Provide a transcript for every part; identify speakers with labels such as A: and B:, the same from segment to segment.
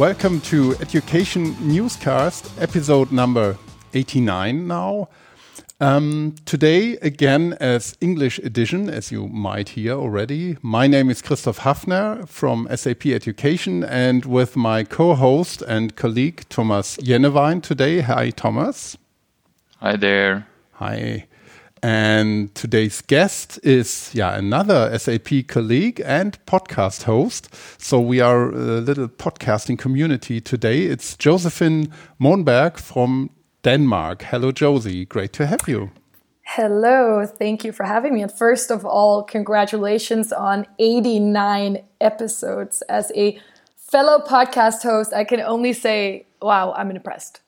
A: welcome to Education Newscast, episode number 89 now. Um, today, again, as English edition, as you might hear already. My name is Christoph Hafner from SAP Education, and with my co host and colleague Thomas Jenewein today. Hi, Thomas.
B: Hi there.
A: Hi. And today's guest is, yeah, another SAP colleague and podcast host. So we are a little podcasting community today. It's Josephine Monberg from Denmark. Hello, Josie. Great to have you.
C: Hello. Thank you for having me. And first of all, congratulations on 89 episodes. As a fellow podcast host, I can only say, wow, I'm impressed.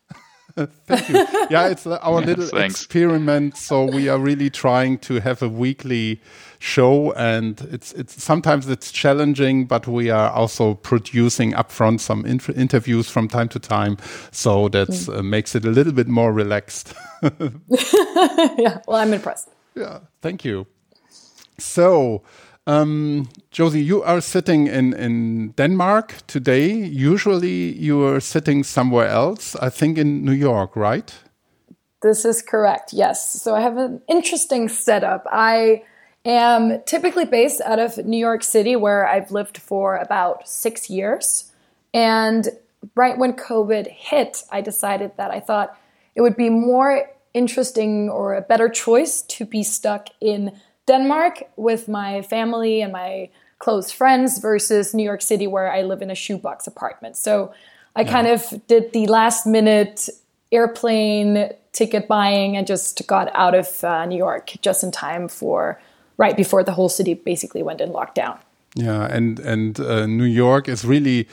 A: Thank you. Yeah, it's our little Thanks. experiment. So we are really trying to have a weekly show, and it's it's sometimes it's challenging, but we are also producing upfront some interviews from time to time, so that mm. uh, makes it a little bit more relaxed.
C: yeah, well, I'm impressed.
A: Yeah, thank you. So. Um, Josie, you are sitting in, in Denmark today. Usually you are sitting somewhere else, I think in New York, right?
C: This is correct, yes. So I have an interesting setup. I am typically based out of New York City, where I've lived for about six years. And right when COVID hit, I decided that I thought it would be more interesting or a better choice to be stuck in Denmark with my family and my close friends versus New York City, where I live in a shoebox apartment. So I yeah. kind of did the last minute airplane ticket buying and just got out of uh, New York just in time for right before the whole city basically went in lockdown.
A: Yeah, and and uh, New York is really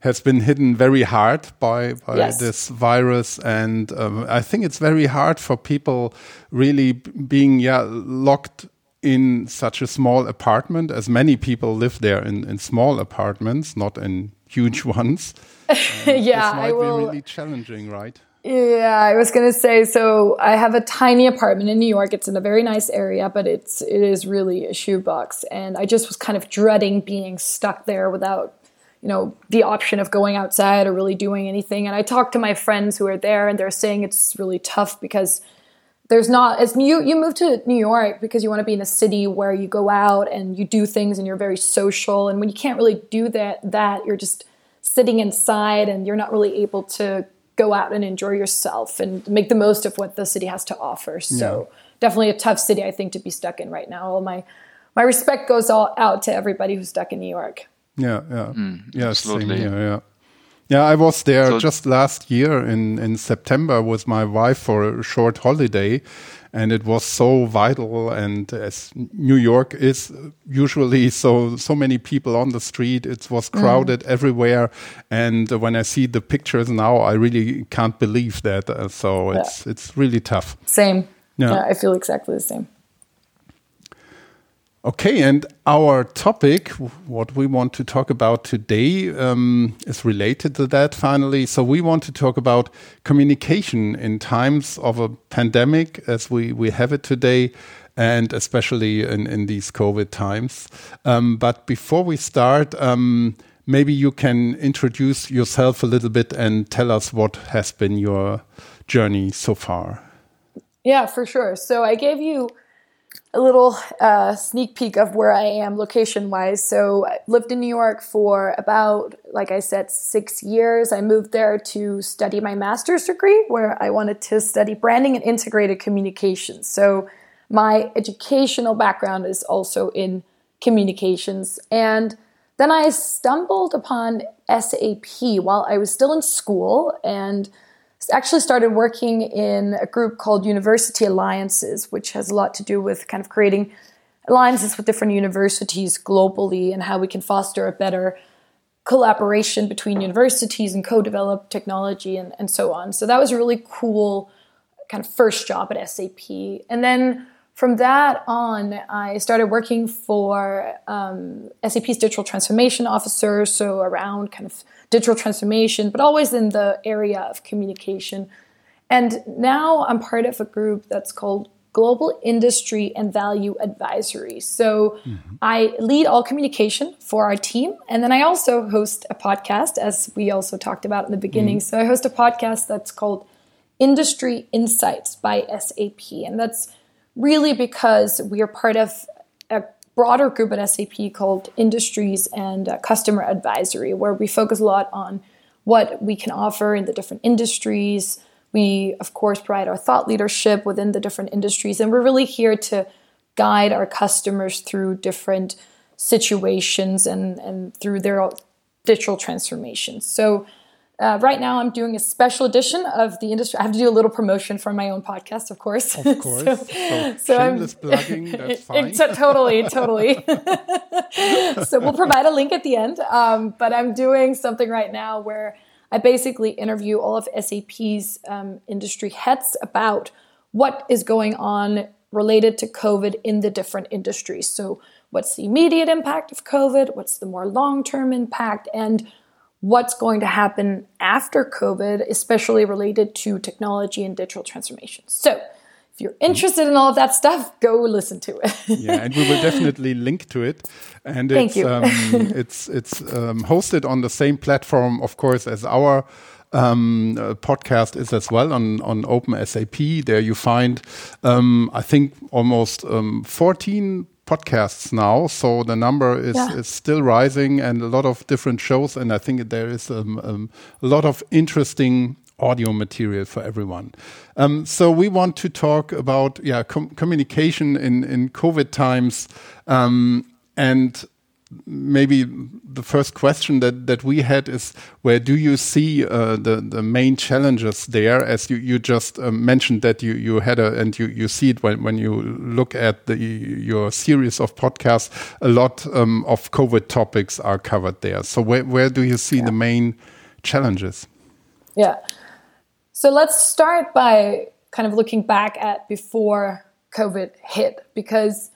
A: has been hidden very hard by by yes. this virus, and um, I think it's very hard for people really being yeah locked in such a small apartment, as many people live there in, in small apartments, not in huge ones.
C: Uh, yeah,
A: this might I will. be really challenging, right?
C: Yeah, I was gonna say. So I have a tiny apartment in New York. It's in a very nice area, but it's it is really a shoebox, and I just was kind of dreading being stuck there without, you know, the option of going outside or really doing anything. And I talked to my friends who are there, and they're saying it's really tough because there's not as you you move to New York because you want to be in a city where you go out and you do things and you're very social, and when you can't really do that, that you're just sitting inside and you're not really able to go out and enjoy yourself and make the most of what the city has to offer. So yeah. definitely a tough city, I think, to be stuck in right now. All my my respect goes all out to everybody who's stuck in New York.
A: Yeah, yeah, mm, yeah, absolutely. Same here, yeah. Yeah, I was there so just last year in, in September with my wife for a short holiday, and it was so vital. And as New York is usually so so many people on the street, it was mm. crowded mm. everywhere. And when I see the pictures now, I really can't believe that. Uh, so yeah. it's it's really tough.
C: Same. Yeah. yeah, I feel exactly the same.
A: Okay, and our topic, what we want to talk about today, um, is related to that finally. So, we want to talk about communication in times of a pandemic as we, we have it today, and especially in, in these COVID times. Um, but before we start, um, maybe you can introduce yourself a little bit and tell us what has been your journey so far.
C: Yeah, for sure. So, I gave you a little uh, sneak peek of where I am location wise. So I lived in New York for about, like I said, six years. I moved there to study my master's degree, where I wanted to study branding and integrated communications. So my educational background is also in communications. And then I stumbled upon SAP while I was still in school and actually started working in a group called University Alliances, which has a lot to do with kind of creating alliances with different universities globally and how we can foster a better collaboration between universities and co-develop technology and, and so on. So that was a really cool kind of first job at SAP. And then from that on, I started working for um, SAP's digital transformation officer, so around kind of digital transformation, but always in the area of communication. And now I'm part of a group that's called Global Industry and Value Advisory. So mm-hmm. I lead all communication for our team. And then I also host a podcast, as we also talked about in the beginning. Mm-hmm. So I host a podcast that's called Industry Insights by SAP. And that's really because we are part of a broader group at SAP called Industries and uh, Customer Advisory, where we focus a lot on what we can offer in the different industries. We, of course, provide our thought leadership within the different industries, and we're really here to guide our customers through different situations and, and through their digital transformations. So, uh, right now, I'm doing a special edition of the industry. I have to do a little promotion for my own podcast, of course.
A: Of course. so, so, so I'm, plugging, that's fine.
C: totally, totally. so we'll provide a link at the end. Um, but I'm doing something right now where I basically interview all of SAP's um, industry heads about what is going on related to COVID in the different industries. So, what's the immediate impact of COVID? What's the more long term impact? And what's going to happen after COVID, especially related to technology and digital transformation. So, if you're interested in all of that stuff, go listen to it.
A: yeah, and we will definitely link to it. And Thank it's you. um, it's it's um, hosted on the same platform, of course, as our um, uh, podcast is as well on on Open SAP. There you find, um, I think, almost um, 14 podcasts now, so the number is, yeah. is still rising, and a lot of different shows. And I think there is um, um, a lot of interesting audio material for everyone. Um, so we want to talk about yeah com communication in in COVID times um, and maybe the first question that, that we had is where do you see uh, the, the main challenges there? As you, you just uh, mentioned that you, you had a and you, you see it when, when you look at the your series of podcasts a lot um, of COVID topics are covered there. So where, where do you see yeah. the main challenges?
C: Yeah. So let's start by kind of looking back at before COVID hit because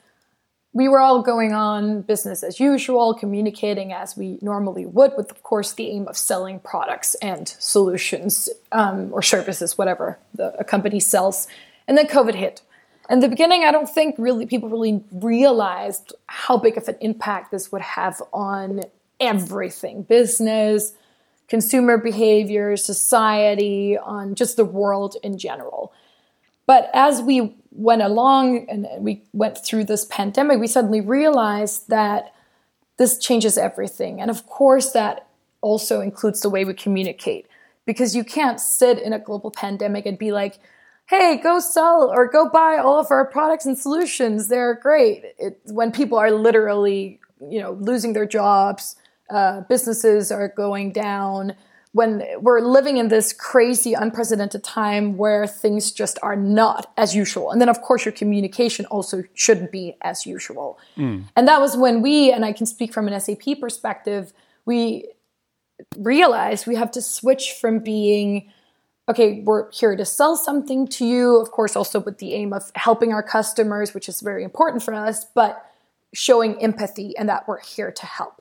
C: we were all going on business as usual, communicating as we normally would, with, of course, the aim of selling products and solutions um, or services, whatever the, a company sells. And then COVID hit. In the beginning, I don't think really people really realized how big of an impact this would have on everything business, consumer behavior, society, on just the world in general. But as we went along and we went through this pandemic, we suddenly realized that this changes everything. And of course, that also includes the way we communicate because you can't sit in a global pandemic and be like, hey, go sell or go buy all of our products and solutions. They're great. It, when people are literally, you know, losing their jobs, uh, businesses are going down, when we're living in this crazy, unprecedented time where things just are not as usual. And then, of course, your communication also shouldn't be as usual. Mm. And that was when we, and I can speak from an SAP perspective, we realized we have to switch from being okay, we're here to sell something to you, of course, also with the aim of helping our customers, which is very important for us, but showing empathy and that we're here to help.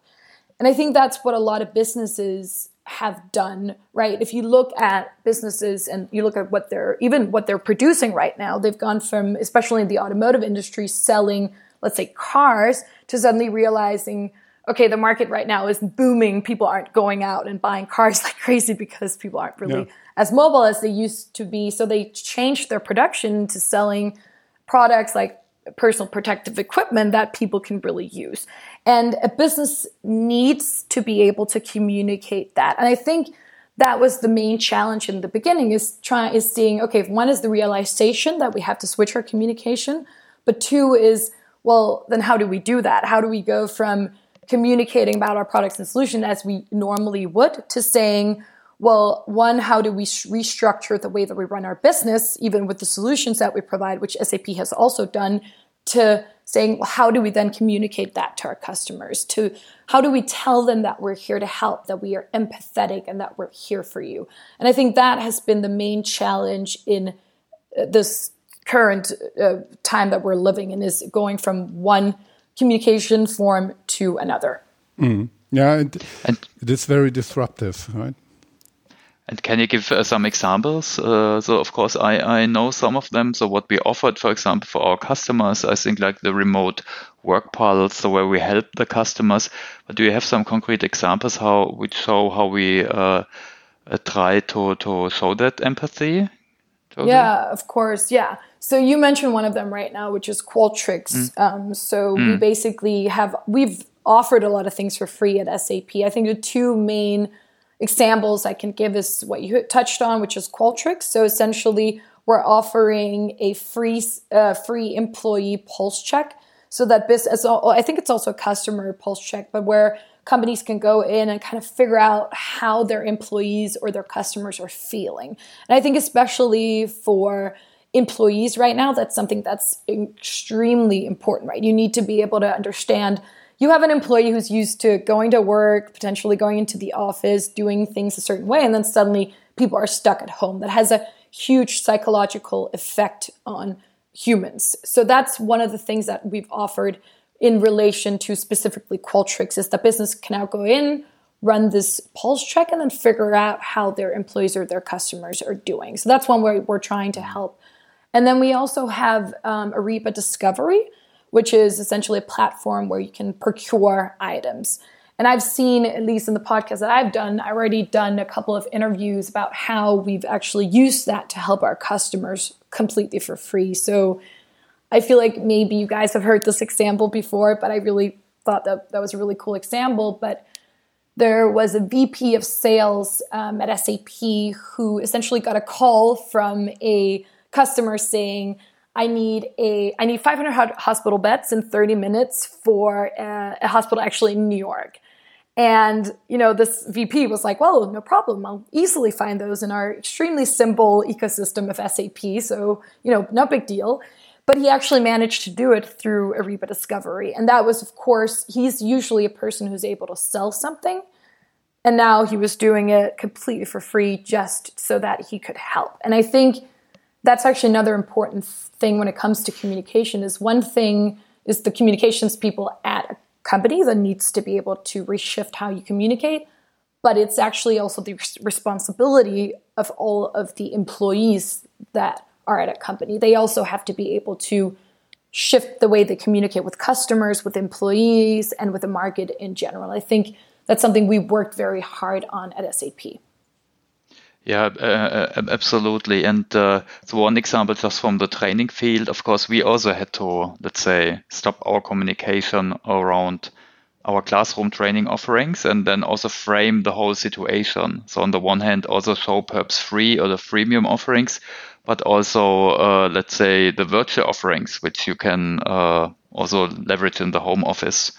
C: And I think that's what a lot of businesses have done, right? If you look at businesses and you look at what they're even what they're producing right now, they've gone from, especially in the automotive industry, selling, let's say, cars to suddenly realizing, okay, the market right now is booming. People aren't going out and buying cars like crazy because people aren't really yeah. as mobile as they used to be. So they changed their production to selling products like personal protective equipment that people can really use. And a business needs to be able to communicate that. And I think that was the main challenge in the beginning is trying is seeing, okay, one is the realization that we have to switch our communication, but two is, well, then how do we do that? How do we go from communicating about our products and solution as we normally would to saying, well, one, how do we restructure the way that we run our business, even with the solutions that we provide, which SAP has also done, to saying, well, how do we then communicate that to our customers? To how do we tell them that we're here to help, that we are empathetic, and that we're here for you? And I think that has been the main challenge in uh, this current uh, time that we're living in is going from one communication form to another.
A: Mm. Yeah, it, and, it is very disruptive, right?
B: And can you give uh, some examples? Uh, so, of course, I, I know some of them. So, what we offered, for example, for our customers, I think like the remote work pulse, so where we help the customers. But do you have some concrete examples how which show how we uh, try to to show that empathy?
C: Yeah, of course. Yeah. So you mentioned one of them right now, which is Qualtrics. Mm. Um, so mm. we basically have we've offered a lot of things for free at SAP. I think the two main examples I can give is what you touched on, which is Qualtrics. So essentially, we're offering a free uh, free employee pulse check, so that business. I think it's also a customer pulse check, but where companies can go in and kind of figure out how their employees or their customers are feeling. And I think especially for employees right now, that's something that's extremely important, right? You need to be able to understand you have an employee who's used to going to work, potentially going into the office, doing things a certain way, and then suddenly people are stuck at home. That has a huge psychological effect on humans. So that's one of the things that we've offered in relation to specifically Qualtrics is that business can now go in, run this pulse check, and then figure out how their employees or their customers are doing. So that's one way we're trying to help. And then we also have um, Ariba Discovery, which is essentially a platform where you can procure items. And I've seen, at least in the podcast that I've done, I've already done a couple of interviews about how we've actually used that to help our customers completely for free. So I feel like maybe you guys have heard this example before, but I really thought that that was a really cool example. But there was a VP of sales um, at SAP who essentially got a call from a customer saying, I need a I need 500 hospital beds in 30 minutes for a, a, hospital actually in New York. And you know this VP was like, "Well, no problem. I'll easily find those in our extremely simple ecosystem of SAP. So you know, no big deal." But he actually managed to do it through Ariba Discovery, and that was, of course, he's usually a person who's able to sell something, and now he was doing it completely for free just so that he could help. And I think that's actually another important thing when it comes to communication is one thing is the communications people at a company that needs to be able to reshift how you communicate but it's actually also the responsibility of all of the employees that are at a company. They also have to be able to shift the way they communicate with customers with employees and with the market in general. I think that's something we worked very hard on at sap
B: yeah, uh, uh absolutely. And uh, so one example just from the training field, of course, we also had to, let's say, stop our communication around our classroom training offerings and then also frame the whole situation. So on the one hand, also show perhaps free or the freemium offerings, but also, uh, let's say, the virtual offerings, which you can uh, also leverage in the home office.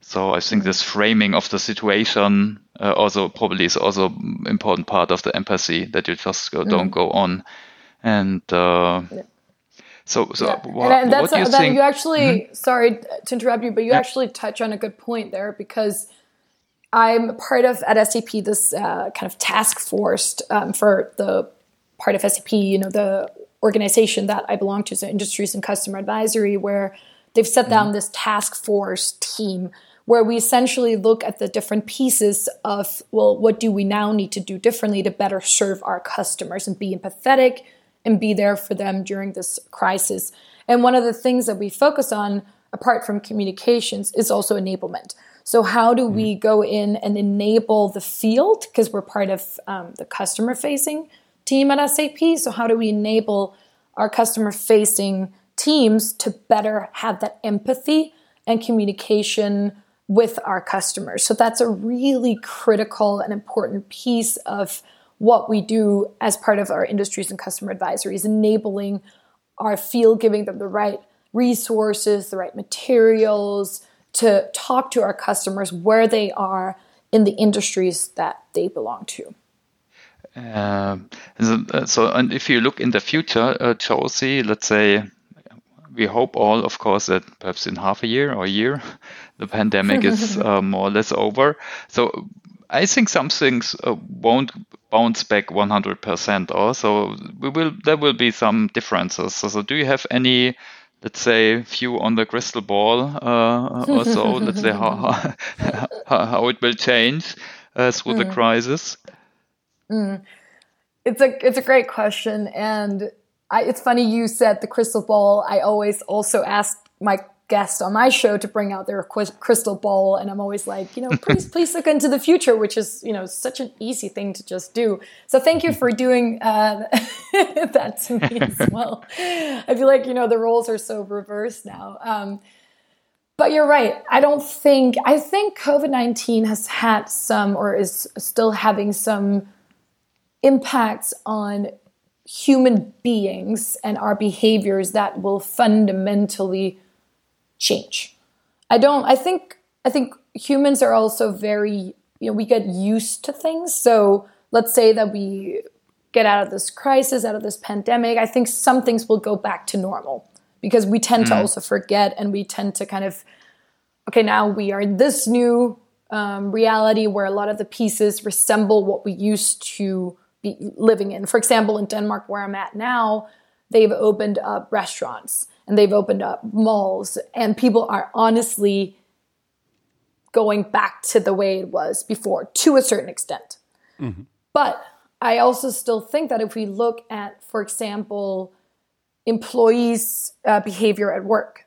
B: So I think this framing of the situation uh, also probably is also important part of the empathy that you just go, don't mm. go on and uh, yeah. so so yeah. what, and that's, what do you
C: that think? you actually mm-hmm. sorry to interrupt you but you yeah. actually touch on a good point there because i'm part of at sap this uh, kind of task force um, for the part of sap you know the organization that i belong to so industries and customer advisory where they've set mm-hmm. down this task force team where we essentially look at the different pieces of, well, what do we now need to do differently to better serve our customers and be empathetic and be there for them during this crisis. And one of the things that we focus on, apart from communications, is also enablement. So, how do we go in and enable the field? Because we're part of um, the customer facing team at SAP. So, how do we enable our customer facing teams to better have that empathy and communication with our customers. So that's a really critical and important piece of what we do as part of our industries and customer advisories, enabling our field, giving them the right resources, the right materials to talk to our customers where they are in the industries that they belong to.
B: Uh, so, and if you look in the future, uh, Josie, let's say we hope all, of course, that perhaps in half a year or a year, the pandemic is uh, more or less over. So I think some things uh, won't bounce back 100%. Also, we will there will be some differences. So, so do you have any, let's say, view on the crystal ball uh, or so? let's say how, how, how it will change uh, through mm. the crisis.
C: Mm. It's a it's a great question, and I, it's funny you said the crystal ball. I always also ask my guests on my show to bring out their crystal ball, and I'm always like, you know, please please look into the future, which is you know such an easy thing to just do. So thank you for doing uh, that to me as well. I feel like you know the roles are so reversed now. Um, but you're right. I don't think I think COVID nineteen has had some, or is still having some impacts on human beings and our behaviors that will fundamentally change. I don't I think I think humans are also very, you know, we get used to things. So let's say that we get out of this crisis, out of this pandemic, I think some things will go back to normal because we tend mm-hmm. to also forget and we tend to kind of okay, now we are in this new um, reality where a lot of the pieces resemble what we used to be living in. For example, in Denmark, where I'm at now, they've opened up restaurants and they've opened up malls, and people are honestly going back to the way it was before to a certain extent. Mm-hmm. But I also still think that if we look at, for example, employees' uh, behavior at work,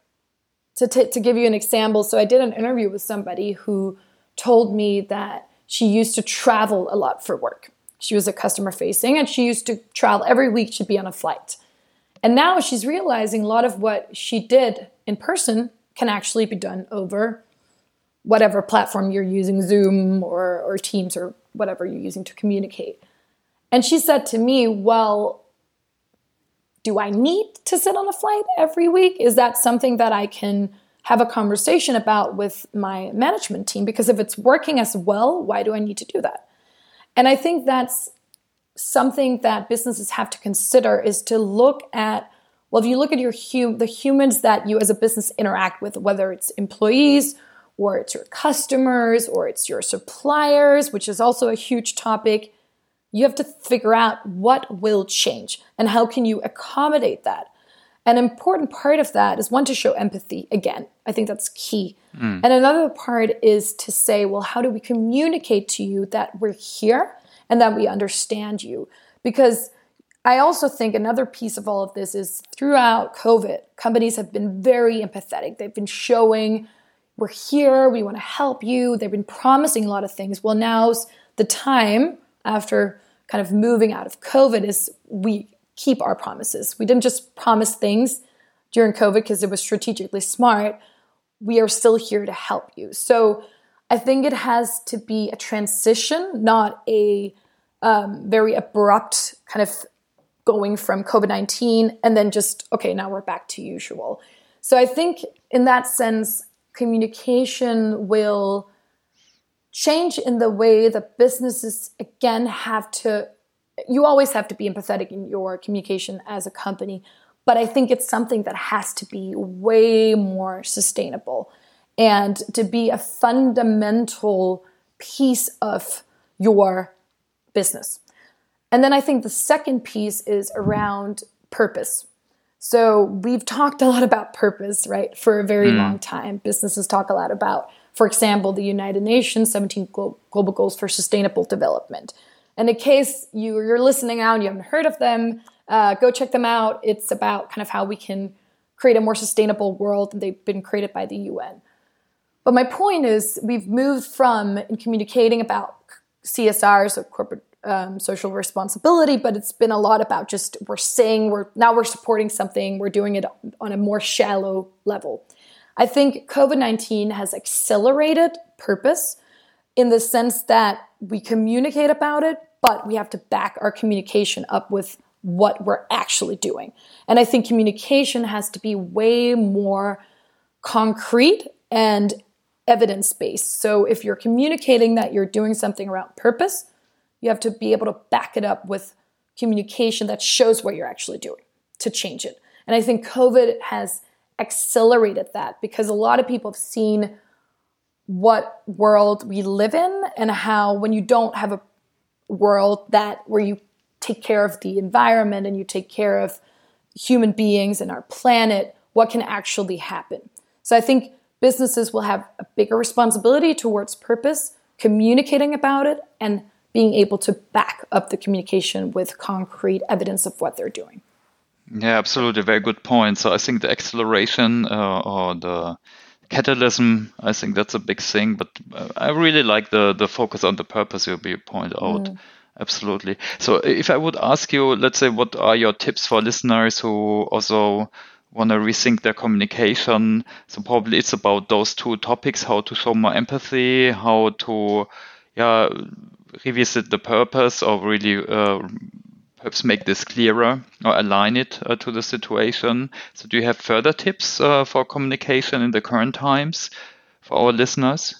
C: to, t- to give you an example, so I did an interview with somebody who told me that she used to travel a lot for work. She was a customer facing and she used to travel every week, she'd be on a flight. And now she's realizing a lot of what she did in person can actually be done over whatever platform you're using, Zoom or, or Teams or whatever you're using to communicate. And she said to me, Well, do I need to sit on a flight every week? Is that something that I can have a conversation about with my management team? Because if it's working as well, why do I need to do that? And I think that's something that businesses have to consider is to look at well if you look at your hum- the humans that you as a business interact with whether it's employees or it's your customers or it's your suppliers which is also a huge topic you have to figure out what will change and how can you accommodate that an important part of that is one to show empathy again. I think that's key. Mm. and another part is to say well how do we communicate to you that we're here and that we understand you? Because i also think another piece of all of this is throughout covid companies have been very empathetic. They've been showing we're here. We want to help you. They've been promising a lot of things. Well now's the time after kind of moving out of covid is we keep our promises. We didn't just promise things during COVID because it was strategically smart. We are still here to help you. So I think it has to be a transition, not a um, very abrupt kind of going from COVID 19 and then just, okay, now we're back to usual. So I think in that sense, communication will change in the way that businesses again have to you always have to be empathetic in your communication as a company, but I think it's something that has to be way more sustainable and to be a fundamental piece of your business. And then I think the second piece is around purpose. So we've talked a lot about purpose, right, for a very mm. long time. Businesses talk a lot about, for example, the United Nations 17 Global Goals for Sustainable Development. And in case you, you're listening out and you haven't heard of them, uh, go check them out. It's about kind of how we can create a more sustainable world, and they've been created by the UN. But my point is, we've moved from in communicating about CSR, so corporate um, social responsibility, but it's been a lot about just we're saying we're now we're supporting something, we're doing it on a more shallow level. I think COVID 19 has accelerated purpose in the sense that we communicate about it, but we have to back our communication up with what we're actually doing. And I think communication has to be way more concrete and evidence based. So if you're communicating that you're doing something around purpose, you have to be able to back it up with communication that shows what you're actually doing to change it. And I think COVID has accelerated that because a lot of people have seen what world we live in and how when you don't have a world that where you take care of the environment and you take care of human beings and our planet what can actually happen so i think businesses will have a bigger responsibility towards purpose communicating about it and being able to back up the communication with concrete evidence of what they're doing.
B: Yeah, absolutely. Very good point. So I think the acceleration uh, or the catalysm, I think that's a big thing. But uh, I really like the the focus on the purpose you point out. Mm. Absolutely. So if I would ask you, let's say, what are your tips for listeners who also want to rethink their communication? So probably it's about those two topics: how to show more empathy, how to, yeah, revisit the purpose, or really uh, perhaps make this clearer or align it uh, to the situation. So, do you have further tips uh, for communication in the current times for our listeners?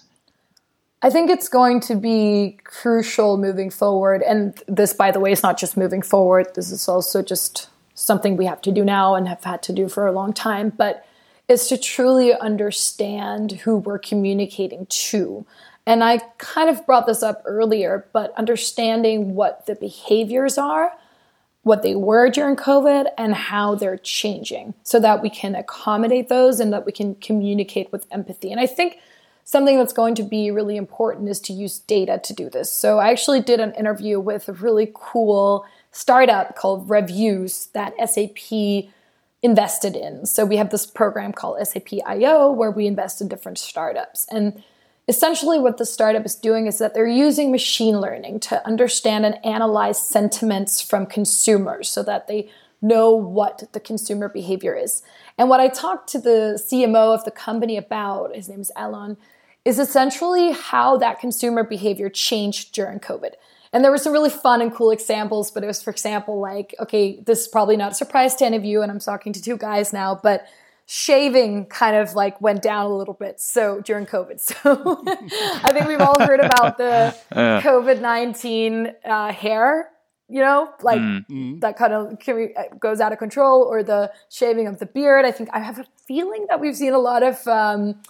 C: I think it's going to be crucial moving forward. And this, by the way, is not just moving forward, this is also just something we have to do now and have had to do for a long time. But is to truly understand who we're communicating to. And I kind of brought this up earlier, but understanding what the behaviors are what they were during COVID and how they're changing so that we can accommodate those and that we can communicate with empathy. And I think something that's going to be really important is to use data to do this. So I actually did an interview with a really cool startup called Revuze that SAP invested in. So we have this program called SAP IO where we invest in different startups. And essentially what the startup is doing is that they're using machine learning to understand and analyze sentiments from consumers so that they know what the consumer behavior is. And what I talked to the CMO of the company about, his name is Alon, is essentially how that consumer behavior changed during COVID. And there were some really fun and cool examples, but it was, for example, like, okay, this is probably not a surprise to any of you, and I'm talking to two guys now, but shaving kind of like went down a little bit so during covid. So i think we've all heard about the uh, covid-19 uh, hair you know like mm. that kind of goes out of control or the shaving of the beard. I think i have a feeling that we've seen a lot of um,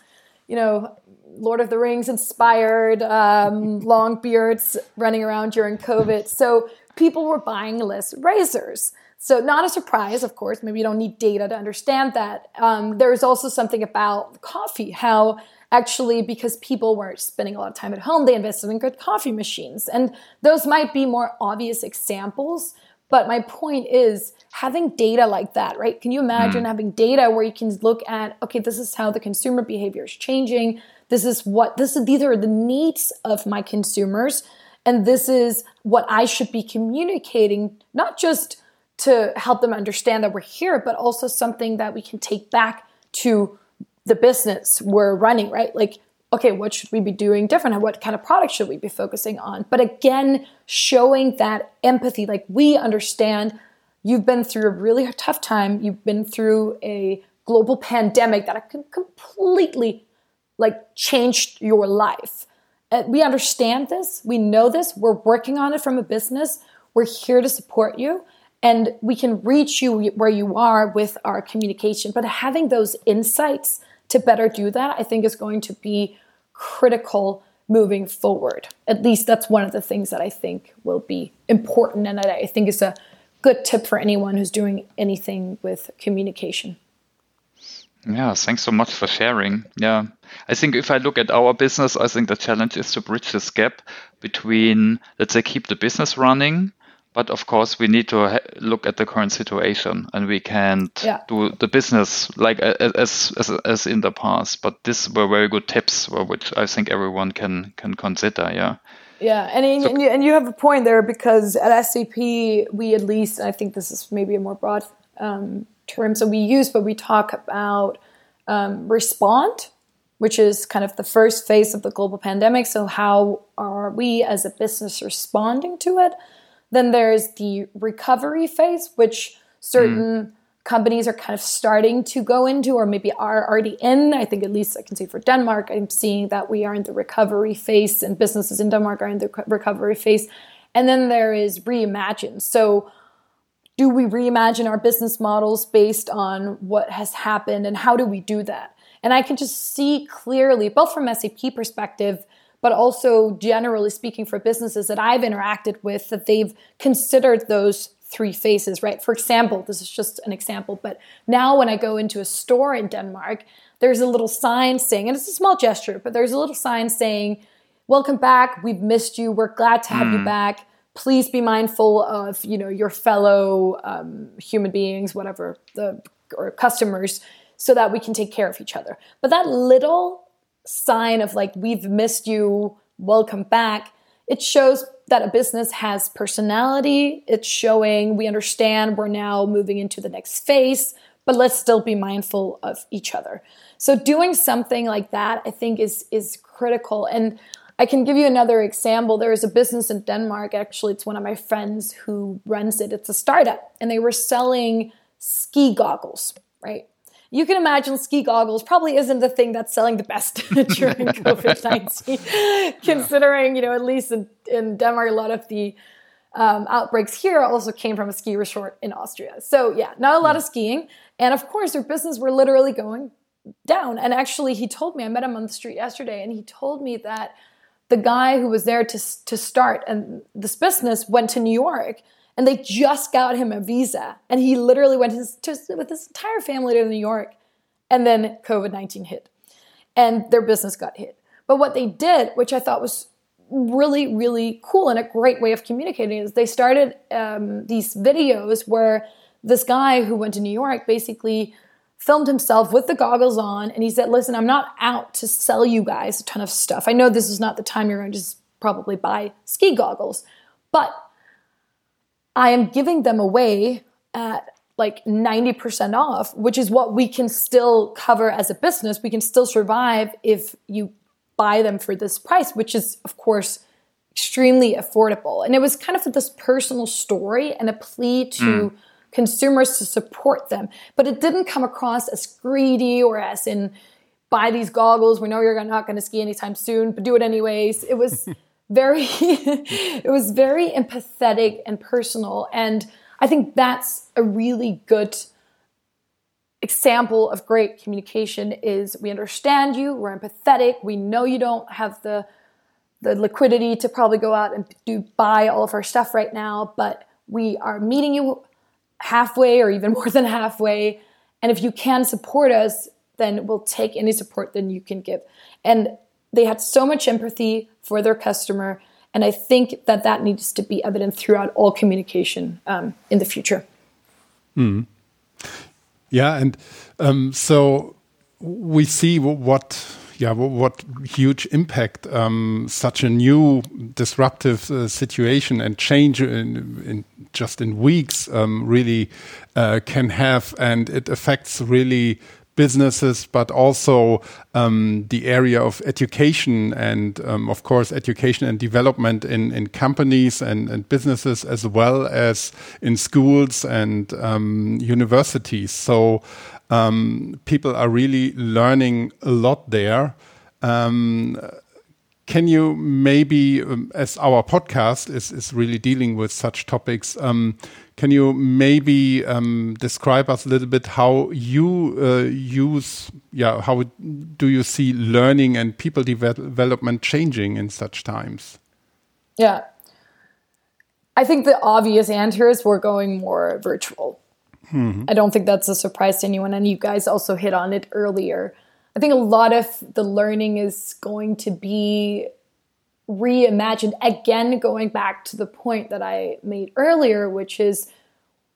C: you know lord of the rings inspired um, long beards running around during covid. So people were buying less razors so, not a surprise, of course. Maybe you don't need data to understand that. Um, there's also something about coffee, how actually, because people weren't spending a lot of time at home, they invested in good coffee machines. And those might be more obvious examples. But my point is having data like that, right? Can you imagine mm. having data where you can look at, okay, this is how the consumer behavior is changing. This is what, this is, these are the needs of my consumers. And this is what I should be communicating, not just to help them understand that we're here, but also something that we can take back to the business we're running, right? Like, okay, what should we be doing different? And what kind of product should we be focusing on? But again, showing that empathy, like we understand you've been through a really tough time, you've been through a global pandemic that completely like changed your life. We understand this, we know this, we're working on it from a business. We're here to support you and we can reach you where you are with our communication. But having those insights to better do that, I think is going to be critical moving forward. At least that's one of the things that I think will be important and that I think is a good tip for anyone who's doing anything with communication.
B: Yeah, thanks so much for sharing. Yeah, I think if I look at our business, I think the challenge is to bridge this gap between, let's say, keep the business running but of course, we need to look at the current situation, and we can't yeah. do the business like as, as as in the past. But these were very good tips, which I think everyone can can consider. Yeah.
C: Yeah, and, so, and, you, and you have a point there because at SAP we at least I think this is maybe a more broad um, term so we use, but we talk about um, respond, which is kind of the first phase of the global pandemic. So how are we as a business responding to it? Then there's the recovery phase, which certain mm. companies are kind of starting to go into or maybe are already in. I think at least I can say for Denmark, I'm seeing that we are in the recovery phase and businesses in Denmark are in the recovery phase. And then there is reimagine. So do we reimagine our business models based on what has happened and how do we do that? And I can just see clearly, both from SAP perspective, but also generally speaking for businesses that I've interacted with that they've considered those three phases, right? For example, this is just an example, but now when I go into a store in Denmark, there's a little sign saying, and it's a small gesture, but there's a little sign saying, welcome back. We've missed you. We're glad to have mm. you back. Please be mindful of you know your fellow um, human beings, whatever the or customers, so that we can take care of each other. But that little sign of like we've missed you, welcome back. It shows that a business has personality. It's showing we understand we're now moving into the next phase, but let's still be mindful of each other. So doing something like that, I think, is is critical. And I can give you another example. There is a business in Denmark. Actually, it's one of my friends who runs it. It's a startup, and they were selling ski goggles, right? You can imagine ski goggles probably isn't the thing that's selling the best during COVID 19, considering, you know, at least in, in Denmark, a lot of the um, outbreaks here also came from a ski resort in Austria. So, yeah, not a lot yeah. of skiing. And of course, their business were literally going down. And actually, he told me, I met him on the street yesterday, and he told me that the guy who was there to, to start and this business went to New York and they just got him a visa. And he literally went to, with his entire family to New York. And then COVID-19 hit. And their business got hit. But what they did, which I thought was really, really cool and a great way of communicating is they started um, these videos where this guy who went to New York basically filmed himself with the goggles on. And he said, Listen, I'm not out to sell you guys a ton of stuff. I know this is not the time you're going to just probably buy ski goggles, but I am giving them away at like 90% off, which is what we can still cover as a business. We can still survive if you buy them for this price, which is, of course, extremely affordable. And it was kind of this personal story and a plea to. Mm consumers to support them. But it didn't come across as greedy or as in buy these goggles. We know you're not going to ski anytime soon, but do it anyways. It was very it was very empathetic and personal and I think that's a really good example of great communication is we understand you, we're empathetic, we know you don't have the the liquidity to probably go out and do buy all of our stuff right now, but we are meeting you halfway or even more than halfway. And if you can support us, then we'll take any support that you can give. And they had so much empathy for their customer. And I think that that needs to be evident throughout all communication um, in the future.
A: Mm. Yeah. And um, so we see what yeah, what huge impact um, such a new disruptive uh, situation and change in, in just in weeks um, really uh, can have, and it affects really businesses, but also um, the area of education and, um, of course, education and development in, in companies and, and businesses as well as in schools and um, universities. So um, people are really learning a lot there. Um, can you maybe, um, as our podcast is, is really dealing with such topics, can you maybe um, describe us a little bit how you uh, use, yeah, how do you see learning and people development changing in such times?
C: Yeah. I think the obvious answer is we're going more virtual. Mm-hmm. I don't think that's a surprise to anyone. And you guys also hit on it earlier. I think a lot of the learning is going to be reimagined again, going back to the point that I made earlier, which is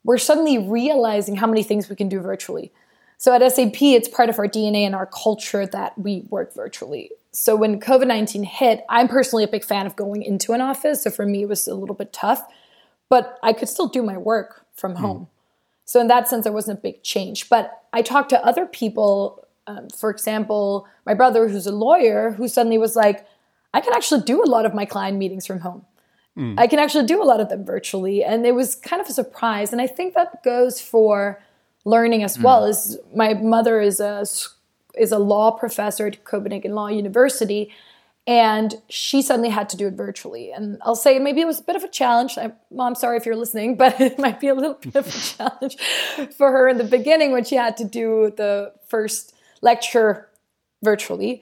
C: we're suddenly realizing how many things we can do virtually. So at SAP, it's part of our DNA and our culture that we work virtually. So when COVID 19 hit, I'm personally a big fan of going into an office. So for me, it was a little bit tough, but I could still do my work from hmm. home. Mm. So in that sense, there wasn't a big change. But I talked to other people, um, for example, my brother, who's a lawyer, who suddenly was like, I can actually do a lot of my client meetings from home. Mm. I can actually do a lot of them virtually. And it was kind of a surprise. And I think that goes for learning as mm. well. Is my mother is a is a law professor at Copenhagen Law University, and she suddenly had to do it virtually. And I'll say maybe it was a bit of a challenge. I, Mom, sorry if you're listening, but it might be a little bit of a challenge for her in the beginning when she had to do the first lecture virtually.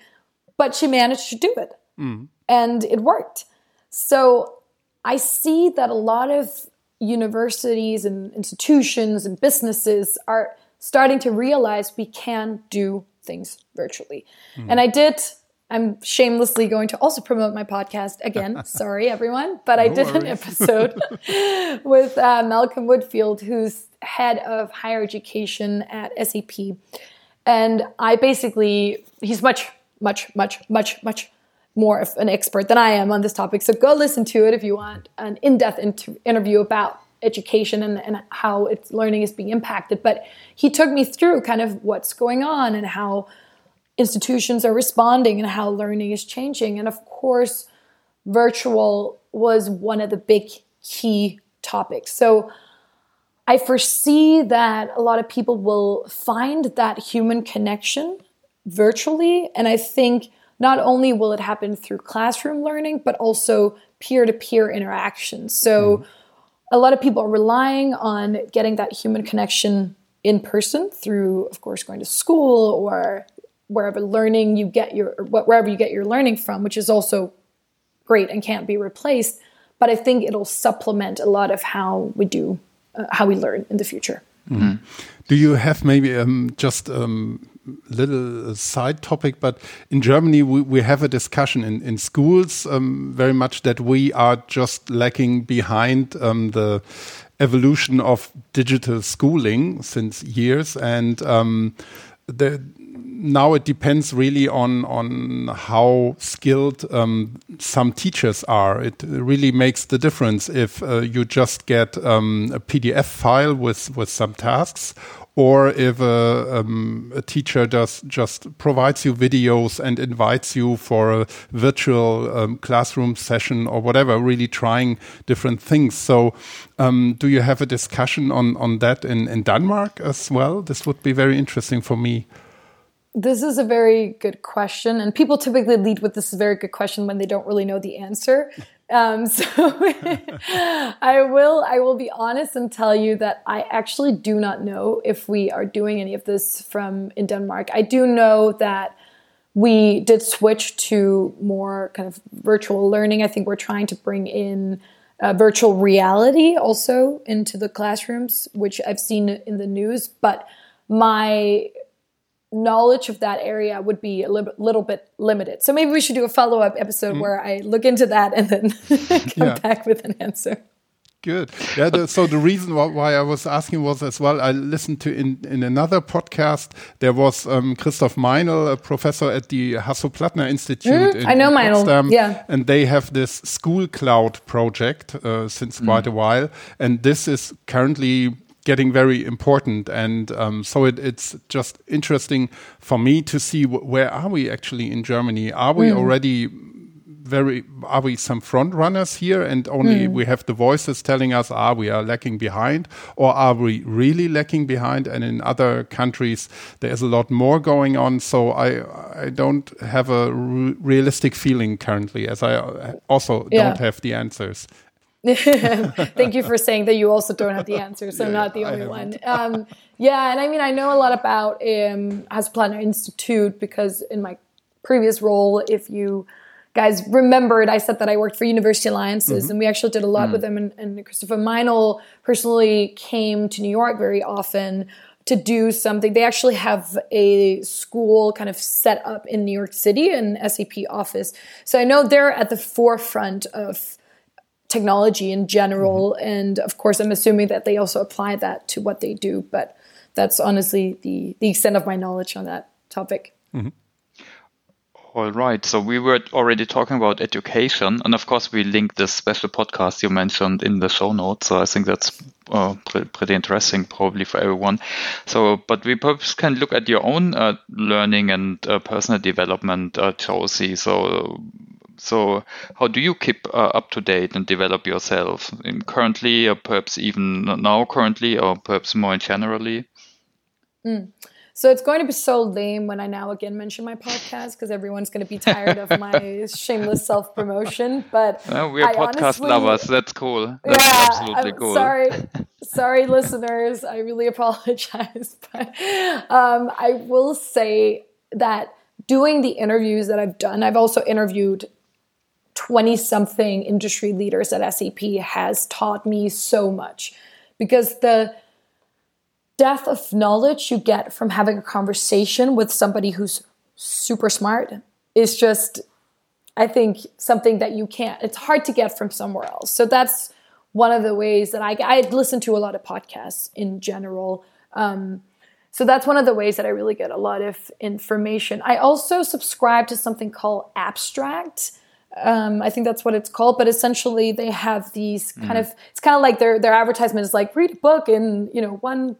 C: But she managed to do it, mm. and it worked. So I see that a lot of universities and institutions and businesses are starting to realize we can do things virtually. Mm. And I did I'm shamelessly going to also promote my podcast again. Sorry, everyone, but I did an episode with uh, Malcolm Woodfield, who's head of higher education at SAP, and I basically he's much, much, much, much, much more of an expert than I am on this topic. So go listen to it if you want an in-depth inter- interview about education and, and how its learning is being impacted. But he took me through kind of what's going on and how institutions are responding and how learning is changing. And of course, virtual was one of the big key topics. So I foresee that a lot of people will find that human connection virtually. And I think not only will it happen through classroom learning, but also peer to peer interaction. So mm. a lot of people are relying on getting that human connection in person through, of course, going to school or wherever learning you get your wherever you get your learning from, which is also great and can't be replaced. But I think it'll supplement a lot of how we do uh, how we learn in the future.
A: Mm -hmm. Do you have maybe um, just um, little side topic, but in Germany we, we have a discussion in, in schools um, very much that we are just lacking behind um, the evolution of digital schooling since years and um, the now it depends really on on how skilled um, some teachers are. It really makes the difference if uh, you just get um, a PDF file with with some tasks, or if a, um, a, teacher just just provides you videos and invites you for a virtual um, classroom session or whatever, really trying different things. So, um, do you have a discussion on on that in in Denmark as well? This would be very interesting for me.
C: This is a very good question, and people typically lead with this very good question when they don't really know the answer. Um, so I will I will be honest and tell you that I actually do not know if we are doing any of this from in Denmark. I do know that we did switch to more kind of virtual learning. I think we're trying to bring in uh, virtual reality also into the classrooms, which I've seen in the news. But my knowledge of that area would be a li- little bit limited. So maybe we should do a follow up episode mm-hmm. where I look into that and then come yeah. back with an answer.
A: Good. Yeah. The, so the reason why I was asking was as well, I listened to in, in another podcast, there was um, Christoph Meinel, a professor at the Hasso-Plattner Institute. Mm,
C: in, I know Meinel. Yeah.
A: And they have this school cloud project uh, since mm. quite a while. And this is currently getting very important. And um, so it, it's just interesting for me to see where are we actually in Germany? Are we mm. already very are we some front runners here and only mm. we have the voices telling us ah we are lacking behind or are we really lacking behind and in other countries there's a lot more going on so i i don't have a realistic feeling currently as i also yeah. don't have the answers
C: Thank you for saying that you also don't have the answer, so yeah, not the only one. Um, yeah, and I mean, I know a lot about um, Hasso-Plattner Institute because in my previous role, if you guys remembered, I said that I worked for University Alliances, mm-hmm. and we actually did a lot mm-hmm. with them. And, and Christopher Meinel personally came to New York very often to do something. They actually have a school kind of set up in New York City, an SAP office. So I know they're at the forefront of technology in general. Mm-hmm. And of course, I'm assuming that they also apply that to what they do. But that's honestly the, the extent of my knowledge on that topic. Mm-hmm.
B: All right. So we were already talking about education, and of course, we link this special podcast you mentioned in the show notes. So I think that's uh, pre- pretty interesting, probably for everyone. So, but we perhaps can look at your own uh, learning and uh, personal development, uh, Josie. So, so, how do you keep uh, up to date and develop yourself in currently, or perhaps even now, currently, or perhaps more generally?
C: Mm. So it's going to be so lame when I now again mention my podcast because everyone's going to be tired of my shameless self promotion. But
B: uh, we're I podcast honestly, lovers. That's cool. That's
C: yeah, absolutely I'm cool. Sorry, sorry, listeners. I really apologize, but um, I will say that doing the interviews that I've done, I've also interviewed 20 something industry leaders at SAP has taught me so much because the depth of knowledge you get from having a conversation with somebody who's super smart is just I think something that you can't. It's hard to get from somewhere else. So that's one of the ways that I I listen to a lot of podcasts in general. Um, so that's one of the ways that I really get a lot of information. I also subscribe to something called Abstract. Um, I think that's what it's called, but essentially they have these kind mm. of it's kind of like their their advertisement is like read a book in you know one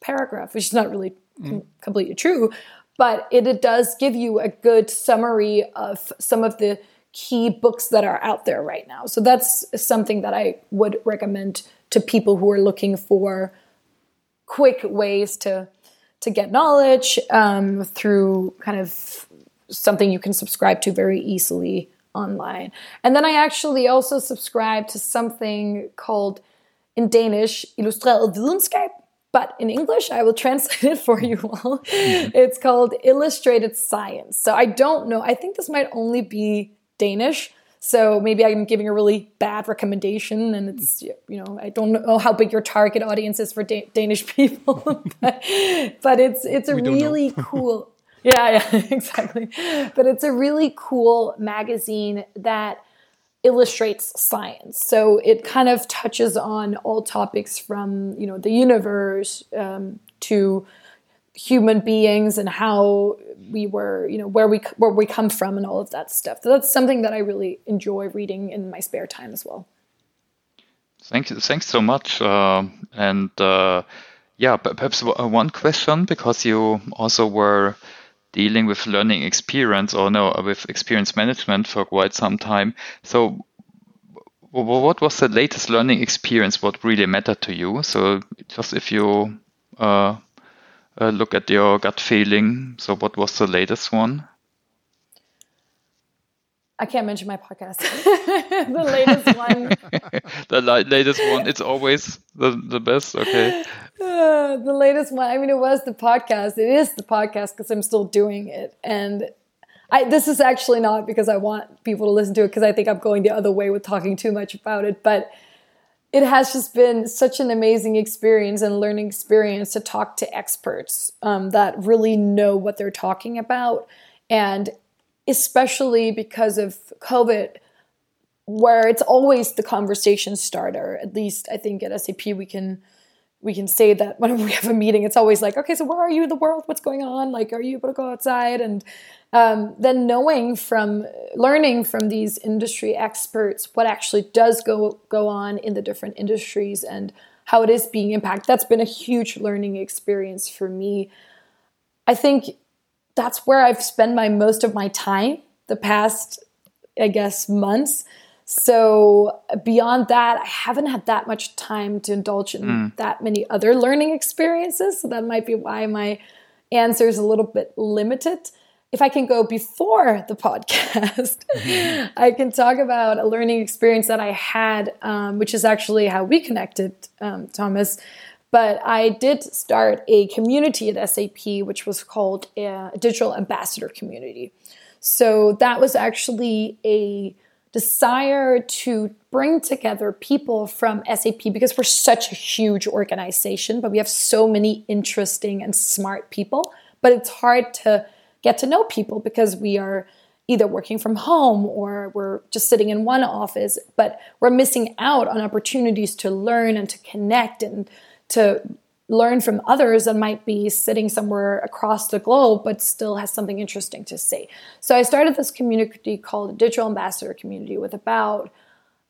C: paragraph, which is not really mm. completely true, but it, it does give you a good summary of some of the key books that are out there right now. So that's something that I would recommend to people who are looking for quick ways to to get knowledge um, through kind of something you can subscribe to very easily online. And then I actually also subscribe to something called in Danish Illustreret Videnskab, but in English, I will translate it for you all. Mm-hmm. It's called Illustrated Science. So I don't know. I think this might only be Danish. So maybe I'm giving a really bad recommendation, and it's you know I don't know how big your target audience is for da- Danish people, but, but, it's it's a really cool. Yeah, yeah, exactly. But it's a really cool magazine that illustrates science. So it kind of touches on all topics from you know the universe um, to human beings and how we were you know where we where we come from and all of that stuff. So that's something that I really enjoy reading in my spare time as well.
B: Thank you. Thanks so much. Uh, and uh, yeah, perhaps one question because you also were dealing with learning experience or no with experience management for quite some time. So what was the latest learning experience? What really mattered to you? So just if you uh, uh, look at your gut feeling, so what was the latest one?
C: I can't mention my podcast. the latest one.
B: the latest one. It's always the, the best. Okay.
C: Uh, the latest one. I mean, it was the podcast. It is the podcast because I'm still doing it. And I, this is actually not because I want people to listen to it because I think I'm going the other way with talking too much about it. But it has just been such an amazing experience and learning experience to talk to experts um, that really know what they're talking about. And especially because of COVID, where it's always the conversation starter. At least I think at SAP we can we can say that whenever we have a meeting, it's always like, okay, so where are you in the world? What's going on? Like, are you able to go outside? And um, then knowing from learning from these industry experts what actually does go go on in the different industries and how it is being impacted. That's been a huge learning experience for me. I think that's where I've spent my most of my time the past, I guess, months. So beyond that, I haven't had that much time to indulge in mm. that many other learning experiences. So that might be why my answer is a little bit limited. If I can go before the podcast, mm-hmm. I can talk about a learning experience that I had, um, which is actually how we connected, um, Thomas, but I did start a community at SAP, which was called a Digital Ambassador Community. So that was actually a desire to bring together people from SAP because we're such a huge organization, but we have so many interesting and smart people. But it's hard to get to know people because we are either working from home or we're just sitting in one office, but we're missing out on opportunities to learn and to connect and to learn from others that might be sitting somewhere across the globe but still has something interesting to say. So I started this community called Digital Ambassador Community with about,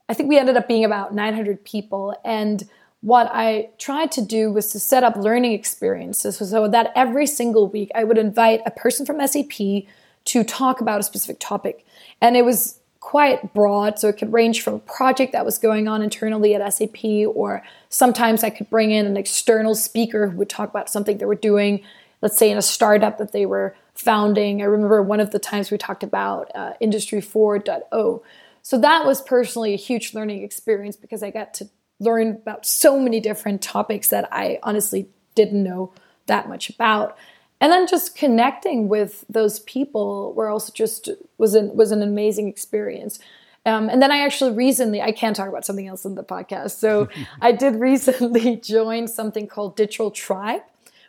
C: I think we ended up being about 900 people. And what I tried to do was to set up learning experiences so that every single week I would invite a person from SAP to talk about a specific topic. And it was quite broad. So it could range from a project that was going on internally at SAP, or sometimes I could bring in an external speaker who would talk about something they were doing, let's say in a startup that they were founding. I remember one of the times we talked about uh, Industry 4.0. So that was personally a huge learning experience because I got to learn about so many different topics that I honestly didn't know that much about and then just connecting with those people were also just was an was an amazing experience. Um, and then I actually recently, I can't talk about something else in the podcast. So I did recently join something called Digital Tribe,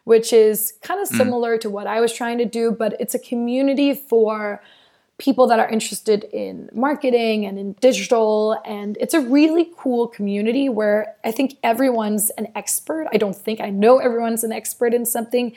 C: which is kind of mm. similar mm. to what I was trying to do, but it's a community for people that are interested in marketing and in digital. And it's a really cool community where I think everyone's an expert. I don't think I know everyone's an expert in something.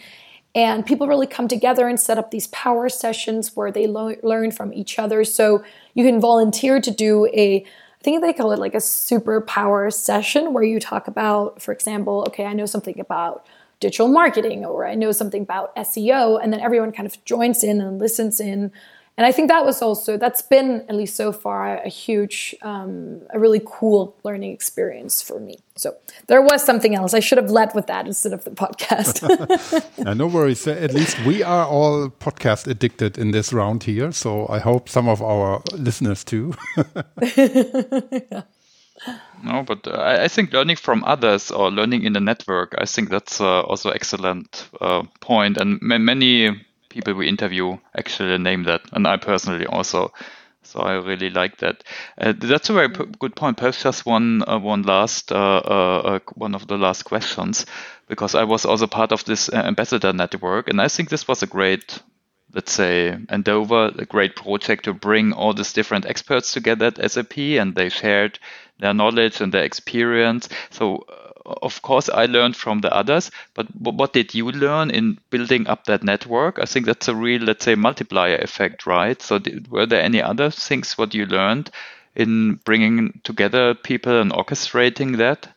C: And people really come together and set up these power sessions where they lo- learn from each other. So you can volunteer to do a I think they call it like a superpower session where you talk about, for example, okay, I know something about digital marketing or I know something about SEO, and then everyone kind of joins in and listens in and I think that was also that's been at least so far a huge, um, a really cool learning experience for me. So there was something else. I should have led with that instead of the podcast.
A: yeah, no worries. At least we are all podcast addicted in this round here. So I hope some of our listeners too.
B: yeah. No, but uh, I think learning from others or learning in a network, I think that's uh, also excellent uh, point. And many people we interview actually name that, and I personally also. So I really like that. Uh, that's a very p- good point. Perhaps just one uh, one last uh, uh, uh one of the last questions, because I was also part of this uh, ambassador network, and I think this was a great, let's say, endeavor, a great project to bring all these different experts together at SAP, and they shared their knowledge and their experience. So of course, I learned from the others, but what did you learn in building up that network? I think that's a real, let's say, multiplier effect, right? So, did, were there any other things what you learned in bringing together people and orchestrating that?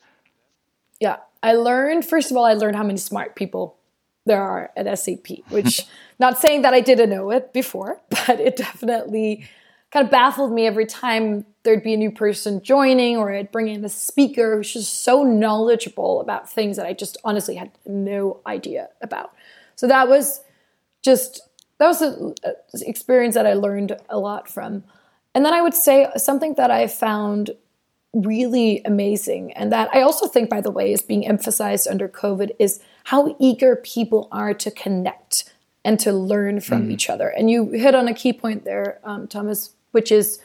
C: Yeah, I learned, first of all, I learned how many smart people there are at SAP, which, not saying that I didn't know it before, but it definitely kind of baffled me every time there'd be a new person joining or I'd bring in a speaker who's just so knowledgeable about things that I just honestly had no idea about. So that was just that was an experience that I learned a lot from. And then I would say something that I found really amazing and that I also think by the way is being emphasized under COVID is how eager people are to connect and to learn from mm. each other. And you hit on a key point there, um, Thomas, which is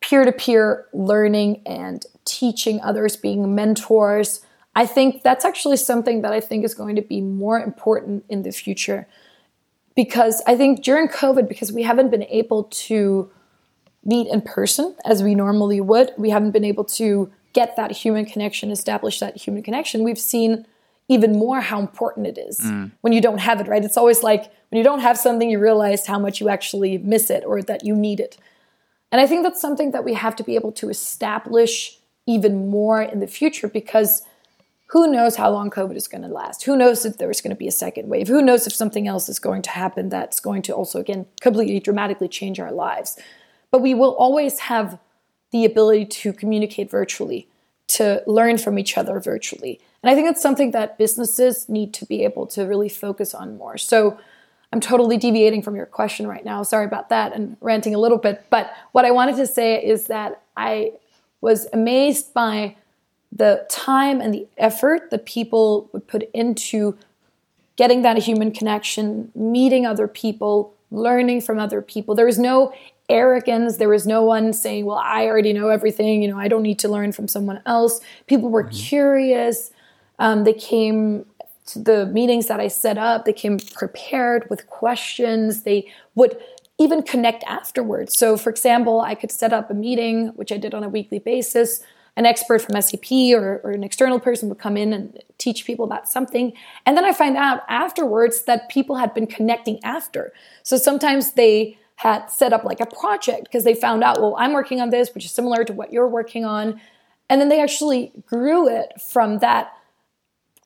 C: peer to peer learning and teaching others, being mentors. I think that's actually something that I think is going to be more important in the future. Because I think during COVID, because we haven't been able to meet in person as we normally would, we haven't been able to get that human connection, establish that human connection, we've seen even more how important it is mm. when you don't have it, right? It's always like when you don't have something, you realize how much you actually miss it or that you need it. And I think that's something that we have to be able to establish even more in the future because who knows how long COVID is going to last? Who knows if there's going to be a second wave? Who knows if something else is going to happen that's going to also, again, completely dramatically change our lives? But we will always have the ability to communicate virtually, to learn from each other virtually. And I think it's something that businesses need to be able to really focus on more. So I'm totally deviating from your question right now. Sorry about that and ranting a little bit. But what I wanted to say is that I was amazed by the time and the effort that people would put into getting that human connection, meeting other people, learning from other people. There was no arrogance. There was no one saying, Well, I already know everything. You know, I don't need to learn from someone else. People were mm-hmm. curious. Um, they came to the meetings that I set up, they came prepared with questions. They would even connect afterwards. So, for example, I could set up a meeting, which I did on a weekly basis. An expert from SAP or, or, an external person would come in and teach people about something. And then I find out afterwards that people had been connecting after. So sometimes they had set up like a project because they found out, well, I'm working on this, which is similar to what you're working on. And then they actually grew it from that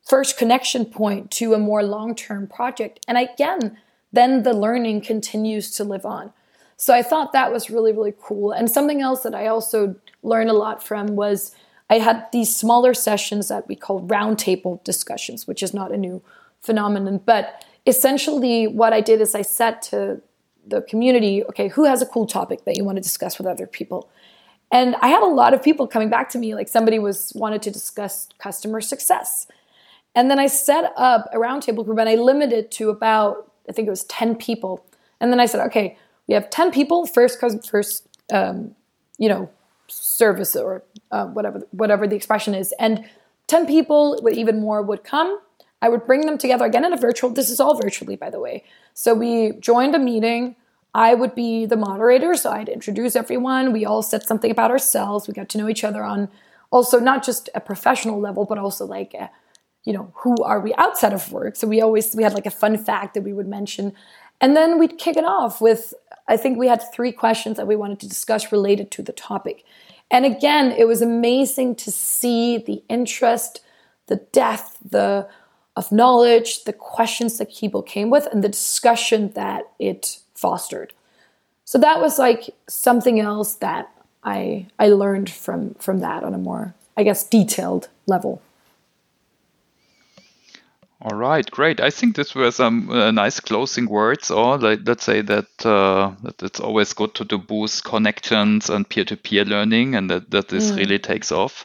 C: first connection point to a more long term project. And again, then the learning continues to live on. So I thought that was really, really cool. And something else that I also learned a lot from was I had these smaller sessions that we call roundtable discussions, which is not a new phenomenon. But essentially, what I did is I said to the community, okay, who has a cool topic that you want to discuss with other people? And I had a lot of people coming back to me, like somebody was wanted to discuss customer success. And then I set up a roundtable group and I limited to about, I think it was 10 people. And then I said, okay, we have 10 people, first first, um, you know, service or uh, whatever, whatever the expression is. And 10 people, even more, would come. I would bring them together again in a virtual, this is all virtually, by the way. So we joined a meeting. I would be the moderator, so I'd introduce everyone. We all said something about ourselves. We got to know each other on also not just a professional level, but also like, a, you know, who are we outside of work? So we always we had like a fun fact that we would mention, and then we'd kick it off with. I think we had three questions that we wanted to discuss related to the topic. And again, it was amazing to see the interest, the depth, the of knowledge, the questions that people came with, and the discussion that it fostered. So that was like something else that I I learned from from that on a more I guess detailed level.
B: All right, great. I think this were some uh, nice closing words. Or like, let's say that, uh, that it's always good to, to boost connections and peer-to-peer learning, and that, that this mm. really takes off.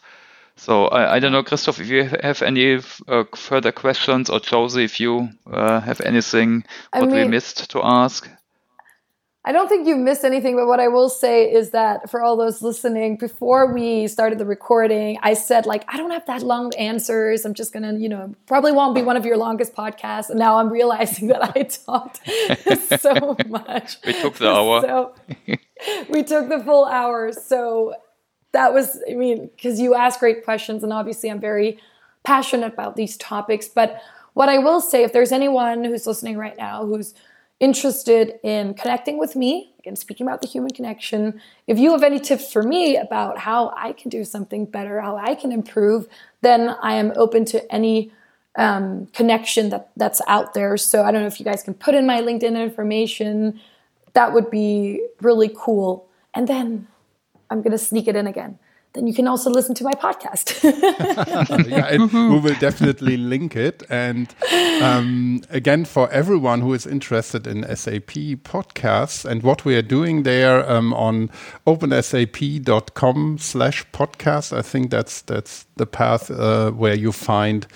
B: So I, I don't know, Christoph, if you have any uh, further questions, or Josie, if you uh, have anything I what mean, we missed to ask.
C: I don't think you missed anything, but what I will say is that for all those listening, before we started the recording, I said like I don't have that long answers. I'm just gonna, you know, probably won't be one of your longest podcasts. And now I'm realizing that I talked so much.
B: We took the hour.
C: So we took the full hour. So that was, I mean, because you ask great questions, and obviously I'm very passionate about these topics. But what I will say, if there's anyone who's listening right now who's interested in connecting with me, again, speaking about the human connection, if you have any tips for me about how I can do something better, how I can improve, then I am open to any um, connection that, that's out there. So I don't know if you guys can put in my LinkedIn information. That would be really cool. And then I'm going to sneak it in again then you can also listen to my podcast.
A: yeah, we will definitely link it. And um, again, for everyone who is interested in SAP podcasts and what we are doing there um, on opensap.com slash podcast, I think that's that's the path uh, where you find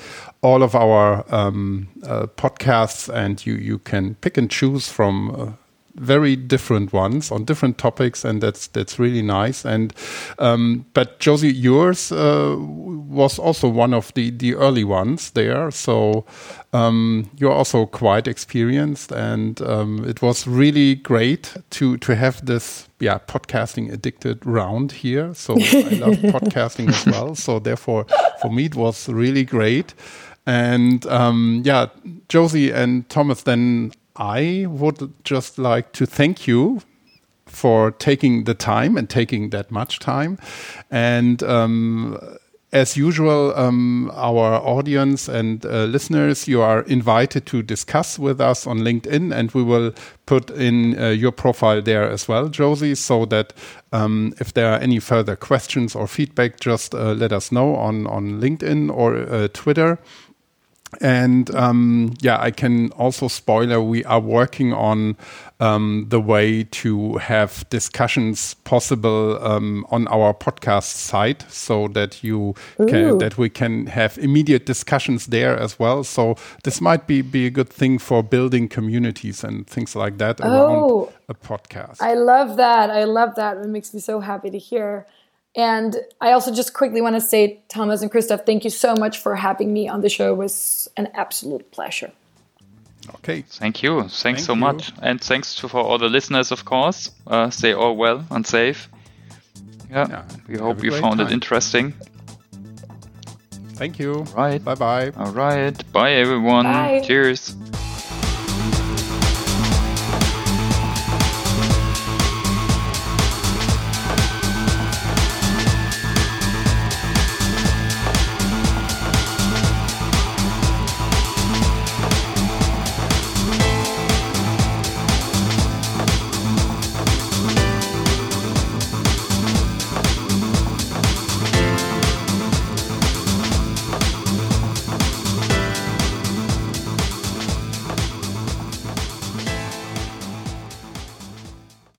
A: all of our um, uh, podcasts and you, you can pick and choose from uh, very different ones on different topics, and that's that's really nice. And um, but Josie, yours uh, was also one of the the early ones there, so um, you're also quite experienced, and um, it was really great to to have this yeah podcasting addicted round here. So I love podcasting as well. So therefore, for me, it was really great. And um, yeah, Josie and Thomas, then I would just like to thank you for taking the time and taking that much time. And um, as usual, um, our audience and uh, listeners, you are invited to discuss with us on LinkedIn, and we will put in uh, your profile there as well, Josie, so that um, if there are any further questions or feedback, just uh, let us know on, on LinkedIn or uh, Twitter. And um, yeah, I can also spoiler we are working on um, the way to have discussions possible um, on our podcast site, so that you can, that we can have immediate discussions there as well. So this might be be a good thing for building communities and things like that around oh, a podcast.
C: I love that. I love that. It makes me so happy to hear. And I also just quickly want to say, Thomas and Christoph, thank you so much for having me on the show. It was an absolute pleasure.
B: Okay. Thank you. Thanks thank so you. much. And thanks to for all the listeners, of course. Uh, stay all well and safe. Yeah. yeah we hope you found time. it interesting.
A: Thank you.
B: Right.
A: Bye bye.
B: All right. Bye, everyone. Bye. Cheers.